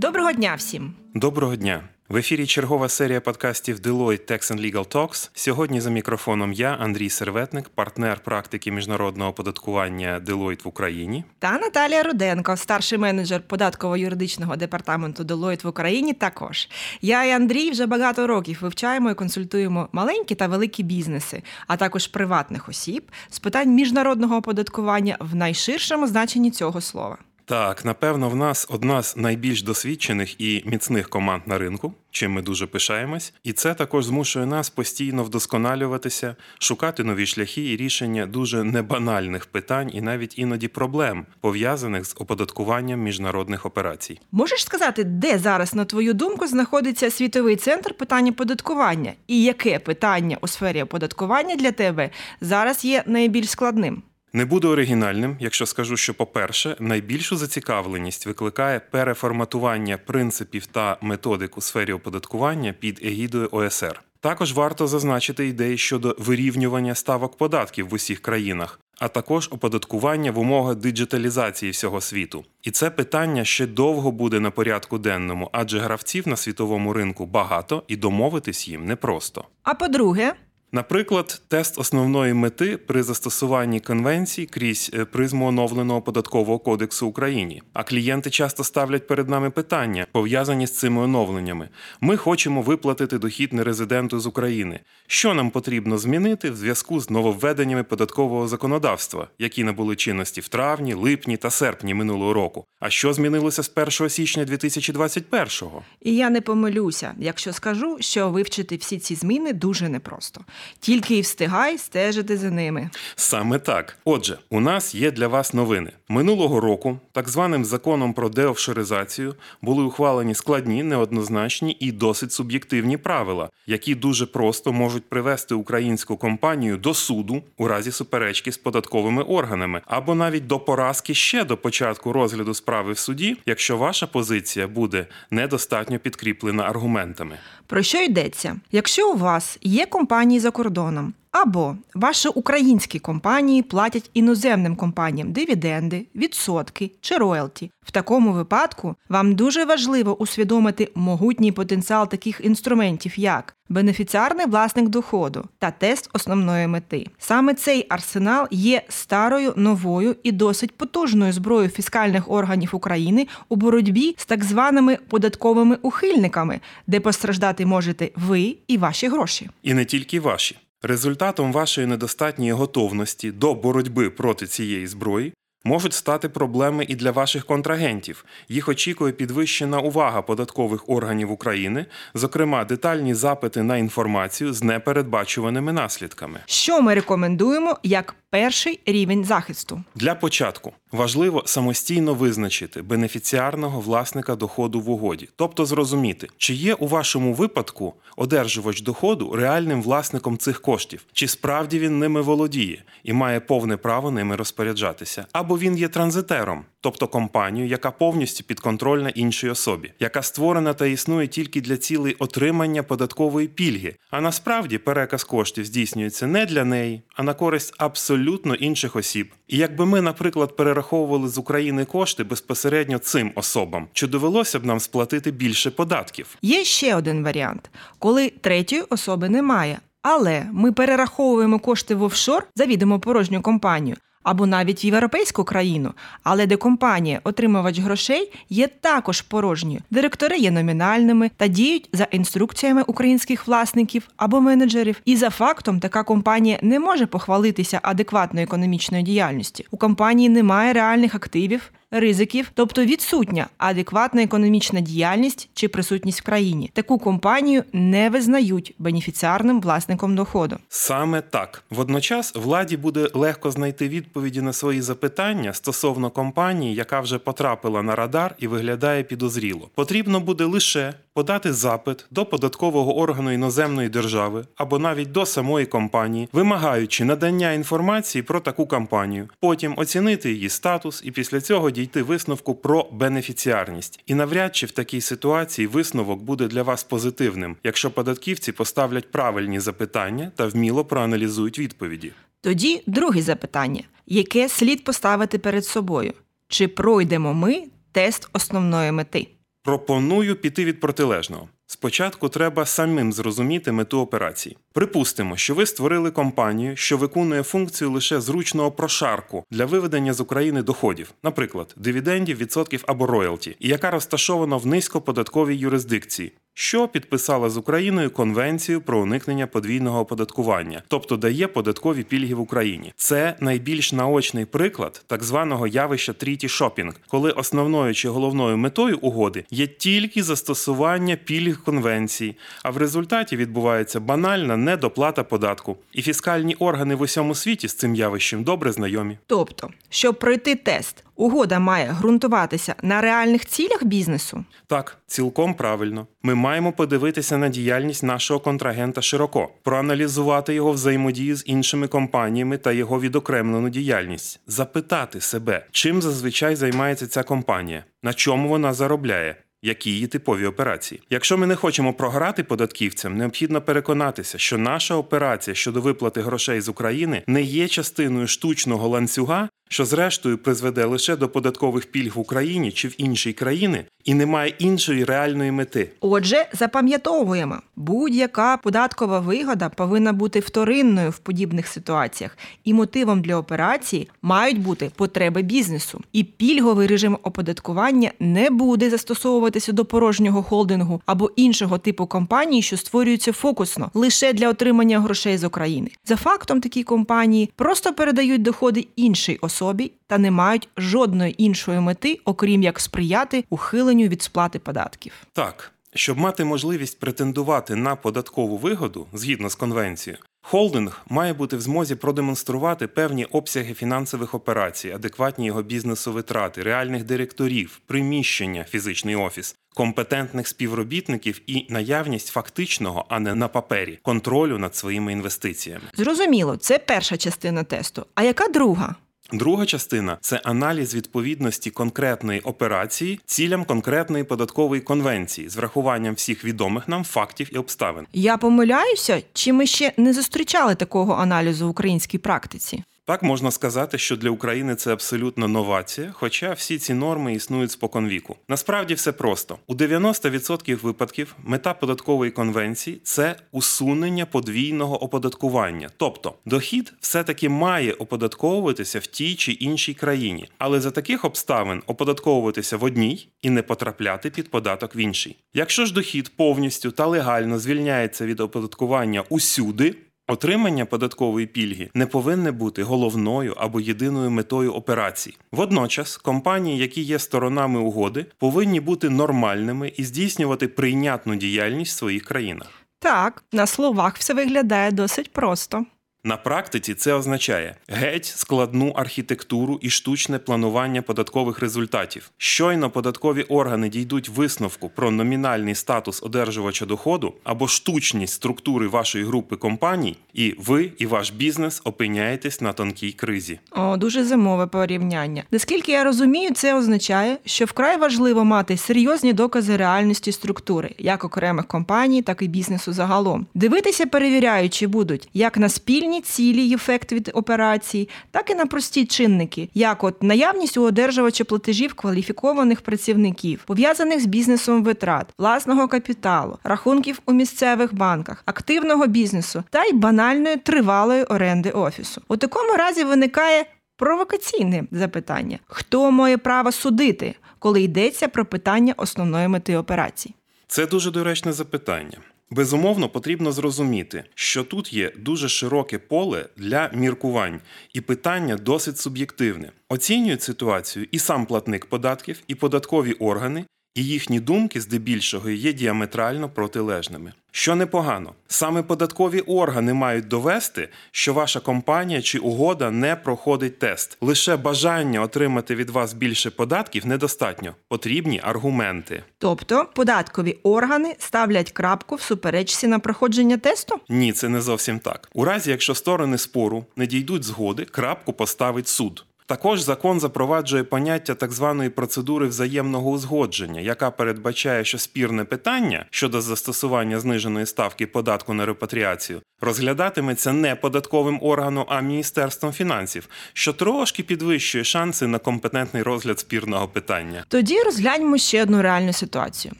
Доброго дня всім! Доброго дня! В ефірі чергова серія подкастів Deloitte Tax and Legal Talks. Сьогодні за мікрофоном я, Андрій Серветник, партнер практики міжнародного оподаткування Deloitte в Україні. Та Наталія Руденко, старший менеджер податково-юридичного департаменту Deloitte в Україні. Також я і Андрій вже багато років вивчаємо і консультуємо маленькі та великі бізнеси, а також приватних осіб з питань міжнародного оподаткування в найширшому значенні цього слова. Так, напевно, в нас одна з найбільш досвідчених і міцних команд на ринку, чим ми дуже пишаємось, і це також змушує нас постійно вдосконалюватися, шукати нові шляхи і рішення дуже небанальних питань і навіть іноді проблем, пов'язаних з оподаткуванням міжнародних операцій. Можеш сказати, де зараз, на твою думку, знаходиться світовий центр питання податкування, і яке питання у сфері оподаткування для тебе зараз є найбільш складним? Не буду оригінальним, якщо скажу, що, по-перше, найбільшу зацікавленість викликає переформатування принципів та методик у сфері оподаткування під егідою ОСР. Також варто зазначити ідеї щодо вирівнювання ставок податків в усіх країнах, а також оподаткування в умовах диджиталізації всього світу. І це питання ще довго буде на порядку денному, адже гравців на світовому ринку багато і домовитись їм непросто. А по-друге, Наприклад, тест основної мети при застосуванні конвенцій крізь е, призму оновленого податкового кодексу Україні. А клієнти часто ставлять перед нами питання, пов'язані з цими оновленнями. Ми хочемо виплатити дохід нерезиденту з України. Що нам потрібно змінити в зв'язку з нововведеннями податкового законодавства, які набули чинності в травні, липні та серпні минулого року? А що змінилося з 1 січня 2021-го? І я не помилюся, якщо скажу, що вивчити всі ці зміни дуже непросто. Тільки й встигай стежити за ними. Саме так. Отже, у нас є для вас новини. Минулого року, так званим законом про деофшоризацію, були ухвалені складні, неоднозначні і досить суб'єктивні правила, які дуже просто можуть привести українську компанію до суду у разі суперечки з податковими органами, або навіть до поразки ще до початку розгляду справи в суді, якщо ваша позиція буде недостатньо підкріплена аргументами. Про що йдеться? Якщо у вас є компанії за кордоном, або ваші українські компанії платять іноземним компаніям дивіденди, відсотки чи роялті. В такому випадку вам дуже важливо усвідомити могутній потенціал таких інструментів, як бенефіціарний власник доходу та тест основної мети. Саме цей арсенал є старою, новою і досить потужною зброєю фіскальних органів України у боротьбі з так званими податковими ухильниками, де постраждати можете ви і ваші гроші. І не тільки ваші. Результатом вашої недостатньої готовності до боротьби проти цієї зброї можуть стати проблеми і для ваших контрагентів. Їх очікує підвищена увага податкових органів України, зокрема детальні запити на інформацію з непередбачуваними наслідками. Що ми рекомендуємо як перший рівень захисту? Для початку важливо самостійно визначити бенефіціарного власника доходу в угоді, тобто зрозуміти, чи є у вашому випадку одержувач доходу реальним власником цих коштів, чи справді він ними володіє і має повне право ними розпоряджатися, або він є транзитером, тобто компанією, яка повністю підконтрольна іншій особі, яка створена та існує тільки для цілей отримання податкової пільги, а насправді переказ коштів здійснюється не для неї, а на користь абсолютно інших осіб. І якби ми, наприклад, перераховували з України кошти безпосередньо цим особам, чи довелося б нам сплатити більше податків? Є ще один варіант, коли третьої особи немає. Але ми перераховуємо кошти в офшор, завідомо порожню компанію, або навіть європейську країну, але де компанія, отримувач грошей, є також порожньою. Директори є номінальними та діють за інструкціями українських власників або менеджерів. І за фактом така компанія не може похвалитися адекватною економічною діяльністю. У компанії немає реальних активів ризиків, тобто відсутня адекватна економічна діяльність чи присутність в країні. Таку компанію не визнають бенефіціарним власником доходу. Саме так водночас владі буде легко знайти відповіді на свої запитання стосовно компанії, яка вже потрапила на радар і виглядає підозріло. Потрібно буде лише подати запит до податкового органу іноземної держави або навіть до самої компанії, вимагаючи надання інформації про таку компанію, потім оцінити її статус і після цього дійти висновку про бенефіціарність. І навряд чи в такій ситуації висновок буде для вас позитивним, якщо податківці поставлять правильні запитання та вміло проаналізують відповіді. Тоді друге запитання, яке слід поставити перед собою: чи пройдемо ми тест основної мети? Пропоную піти від протилежного. Спочатку треба самим зрозуміти мету операції. Припустимо, що ви створили компанію, що виконує функцію лише зручного прошарку для виведення з України доходів, наприклад, дивідендів, відсотків або роялті, і яка розташована в низькоподатковій юрисдикції. Що підписала з Україною конвенцію про уникнення подвійного оподаткування, тобто дає податкові пільги в Україні. Це найбільш наочний приклад так званого явища тріті шопінг, коли основною чи головною метою угоди є тільки застосування пільг конвенції, а в результаті відбувається банальна недоплата податку. І фіскальні органи в усьому світі з цим явищем добре знайомі. Тобто, щоб пройти тест, угода має ґрунтуватися на реальних цілях бізнесу. Так, цілком правильно. Ми маємо подивитися на діяльність нашого контрагента широко, проаналізувати його взаємодію з іншими компаніями та його відокремлену діяльність, запитати себе, чим зазвичай займається ця компанія, на чому вона заробляє. Які її типові операції? Якщо ми не хочемо програти податківцям, необхідно переконатися, що наша операція щодо виплати грошей з України не є частиною штучного ланцюга, що зрештою призведе лише до податкових пільг в Україні чи в іншій країні, і не має іншої реальної мети. Отже, запам'ятовуємо, будь-яка податкова вигода повинна бути вторинною в подібних ситуаціях, і мотивом для операції мають бути потреби бізнесу. І пільговий режим оподаткування не буде застосовуватися до порожнього холдингу або іншого типу компанії, що створюються фокусно лише для отримання грошей з України. За фактом, такі компанії просто передають доходи іншій особі та не мають жодної іншої мети, окрім як сприяти ухиленню від сплати податків. Так, щоб мати можливість претендувати на податкову вигоду згідно з конвенцією, холдинг має бути в змозі продемонструвати певні обсяги фінансових операцій, адекватні його бізнесу витрати, реальних директорів, приміщення, фізичний офіс. Компетентних співробітників і наявність фактичного, а не на папері, контролю над своїми інвестиціями. Зрозуміло, це перша частина тесту. А яка друга? Друга частина це аналіз відповідності конкретної операції цілям конкретної податкової конвенції з врахуванням всіх відомих нам фактів і обставин. Я помиляюся, чи ми ще не зустрічали такого аналізу в українській практиці? Так можна сказати, що для України це абсолютна новація, хоча всі ці норми існують споконвіку. Насправді все просто у 90% випадків мета податкової конвенції це усунення подвійного оподаткування, тобто дохід все-таки має оподатковуватися в тій чи іншій країні, але за таких обставин оподатковуватися в одній і не потрапляти під податок в іншій. Якщо ж дохід повністю та легально звільняється від оподаткування усюди. Отримання податкової пільги не повинне бути головною або єдиною метою операцій. Водночас, компанії, які є сторонами угоди, повинні бути нормальними і здійснювати прийнятну діяльність в своїх країнах. Так, на словах все виглядає досить просто. На практиці це означає геть складну архітектуру і штучне планування податкових результатів. Щойно податкові органи дійдуть висновку про номінальний статус одержувача доходу або штучність структури вашої групи компаній, і ви і ваш бізнес опиняєтесь на тонкій кризі. О, дуже зимове порівняння. Наскільки я розумію, це означає, що вкрай важливо мати серйозні докази реальності структури, як окремих компаній, так і бізнесу загалом. Дивитися, перевіряючи будуть як на спільні цілі і ефект від операцій, так і на прості чинники, як от наявність у одержувача платежів кваліфікованих працівників, пов'язаних з бізнесом витрат, власного капіталу, рахунків у місцевих банках, активного бізнесу та й банальної тривалої оренди офісу. У такому разі виникає провокаційне запитання: хто має право судити, коли йдеться про питання основної мети операцій? Це дуже доречне запитання. Безумовно, потрібно зрозуміти, що тут є дуже широке поле для міркувань, і питання досить суб'єктивне. Оцінюють ситуацію і сам платник податків, і податкові органи, і їхні думки здебільшого є діаметрально протилежними. Що непогано, саме податкові органи мають довести, що ваша компанія чи угода не проходить тест. Лише бажання отримати від вас більше податків недостатньо. Потрібні аргументи. Тобто податкові органи ставлять крапку в суперечці на проходження тесту? Ні, це не зовсім так. У разі, якщо сторони спору не дійдуть згоди, крапку поставить суд. Також закон запроваджує поняття так званої процедури взаємного узгодження, яка передбачає, що спірне питання щодо застосування зниженої ставки податку на репатріацію розглядатиметься не податковим органом, а міністерством фінансів, що трошки підвищує шанси на компетентний розгляд спірного питання. Тоді розгляньмо ще одну реальну ситуацію: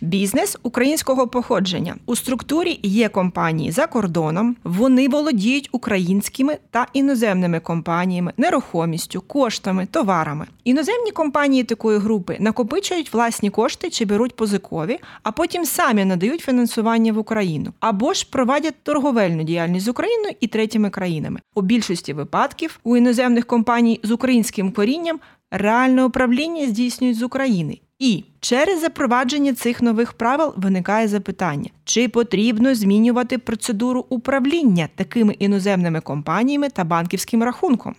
бізнес українського походження у структурі є компанії за кордоном. Вони володіють українськими та іноземними компаніями, нерухомістю, коштами, товарами. Іноземні компанії такої групи накопичують власні кошти чи беруть позикові, а потім самі надають фінансування в Україну або ж проводять торговельну діяльність з Україною і третіми країнами. У більшості випадків у іноземних компаній з українським корінням реальне управління здійснюють з України. І через запровадження цих нових правил виникає запитання: чи потрібно змінювати процедуру управління такими іноземними компаніями та банківським рахунком?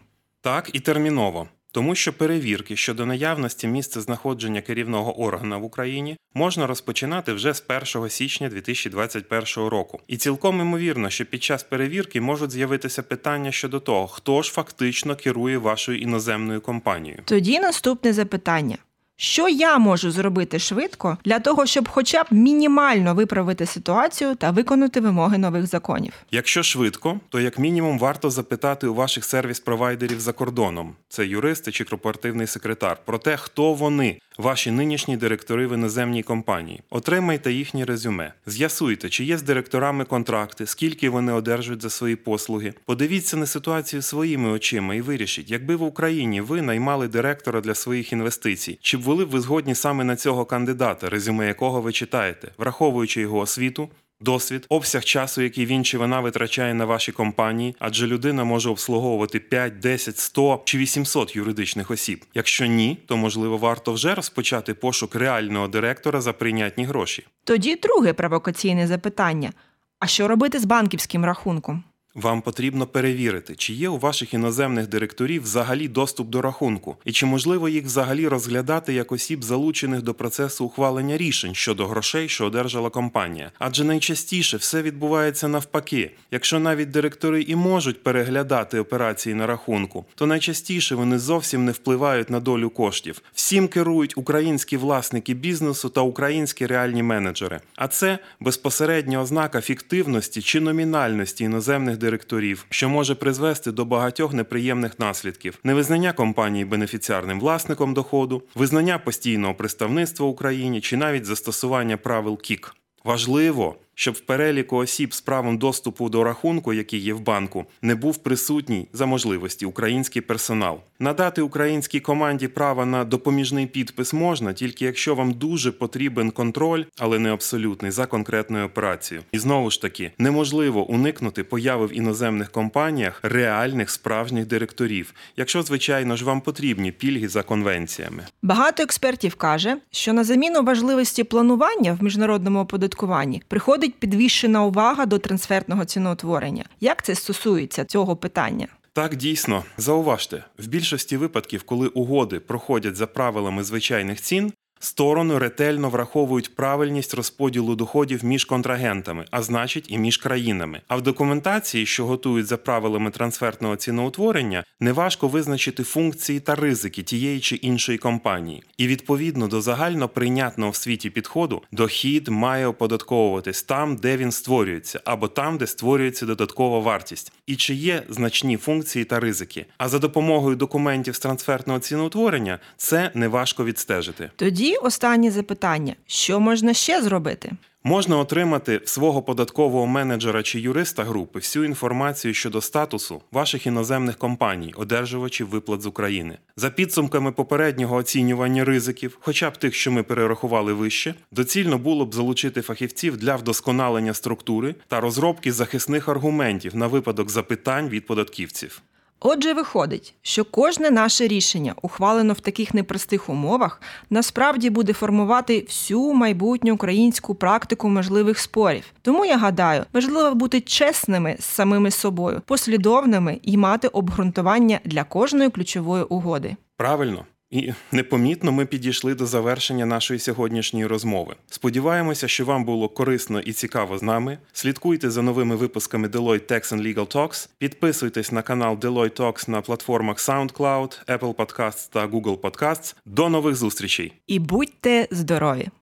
Так і терміново. Тому що перевірки щодо наявності місця знаходження керівного органа в Україні можна розпочинати вже з 1 січня 2021 року. І цілком імовірно, що під час перевірки можуть з'явитися питання щодо того, хто ж фактично керує вашою іноземною компанією. Тоді наступне запитання: що я можу зробити швидко для того, щоб хоча б мінімально виправити ситуацію та виконати вимоги нових законів? Якщо швидко, то як мінімум варто запитати у ваших сервіс-провайдерів за кордоном, це юристи чи корпоративний секретар, про те, хто вони, ваші нинішні директори в іноземній компанії. Отримайте їхнє резюме, з'ясуйте, чи є з директорами контракти, скільки вони одержують за свої послуги. Подивіться на ситуацію своїми очима і вирішіть, якби в Україні ви наймали директора для своїх інвестицій, чи були б ви згодні саме на цього кандидата, резюме якого ви читаєте, враховуючи його освіту. Досвід, обсяг часу, який він чи вона витрачає на ваші компанії, адже людина може обслуговувати 5, 10, 100 чи 800 юридичних осіб. Якщо ні, то можливо варто вже розпочати пошук реального директора за прийнятні гроші. Тоді друге провокаційне запитання: а що робити з банківським рахунком? Вам потрібно перевірити, чи є у ваших іноземних директорів взагалі доступ до рахунку, і чи можливо їх взагалі розглядати як осіб, залучених до процесу ухвалення рішень щодо грошей, що одержала компанія. Адже найчастіше все відбувається навпаки. Якщо навіть директори і можуть переглядати операції на рахунку, то найчастіше вони зовсім не впливають на долю коштів. Всім керують українські власники бізнесу та українські реальні менеджери. А це безпосередня ознака фіктивності чи номінальності іноземних директорів директорів, що може призвести до багатьох неприємних наслідків: невизнання компанії бенефіціарним власником доходу, визнання постійного представництва Україні чи навіть застосування правил КІК. Важливо, щоб в переліку осіб з правом доступу до рахунку, який є в банку, не був присутній за можливості український персонал. Надати українській команді права на допоміжний підпис можна, тільки якщо вам дуже потрібен контроль, але не абсолютний за конкретною операцією. І знову ж таки неможливо уникнути появи в іноземних компаніях реальних справжніх директорів, якщо, звичайно ж, вам потрібні пільги за конвенціями. Багато експертів каже, що на заміну важливості планування в міжнародному оподаткуванні приходить підвищена увага до трансфертного ціноутворення. Як це стосується цього питання? Так, дійсно, зауважте, в більшості випадків, коли угоди проходять за правилами звичайних цін, Сторони ретельно враховують правильність розподілу доходів між контрагентами, а значить і між країнами. А в документації, що готують за правилами трансфертного ціноутворення, неважко визначити функції та ризики тієї чи іншої компанії. І відповідно до загально прийнятного в світі підходу, дохід має оподатковуватись там, де він створюється, або там, де створюється додаткова вартість, і чи є значні функції та ризики. А за допомогою документів з трансфертного ціноутворення це неважко відстежити. Тоді тоді останнє запитання: що можна ще зробити? Можна отримати свого податкового менеджера чи юриста групи всю інформацію щодо статусу ваших іноземних компаній, одержувачів виплат з України. За підсумками попереднього оцінювання ризиків, хоча б тих, що ми перерахували вище, доцільно було б залучити фахівців для вдосконалення структури та розробки захисних аргументів на випадок запитань від податківців. Отже, виходить, що кожне наше рішення, ухвалено в таких непростих умовах, насправді буде формувати всю майбутню українську практику можливих спорів. Тому я гадаю, важливо бути чесними з самими собою, послідовними і мати обґрунтування для кожної ключової угоди. Правильно. І непомітно ми підійшли до завершення нашої сьогоднішньої розмови. Сподіваємося, що вам було корисно і цікаво з нами. Слідкуйте за новими випусками Deloitte Tax and Legal Talks, підписуйтесь на канал Deloitte Talks на платформах SoundCloud, Apple Podcasts та Google Podcasts. До нових зустрічей! І будьте здорові!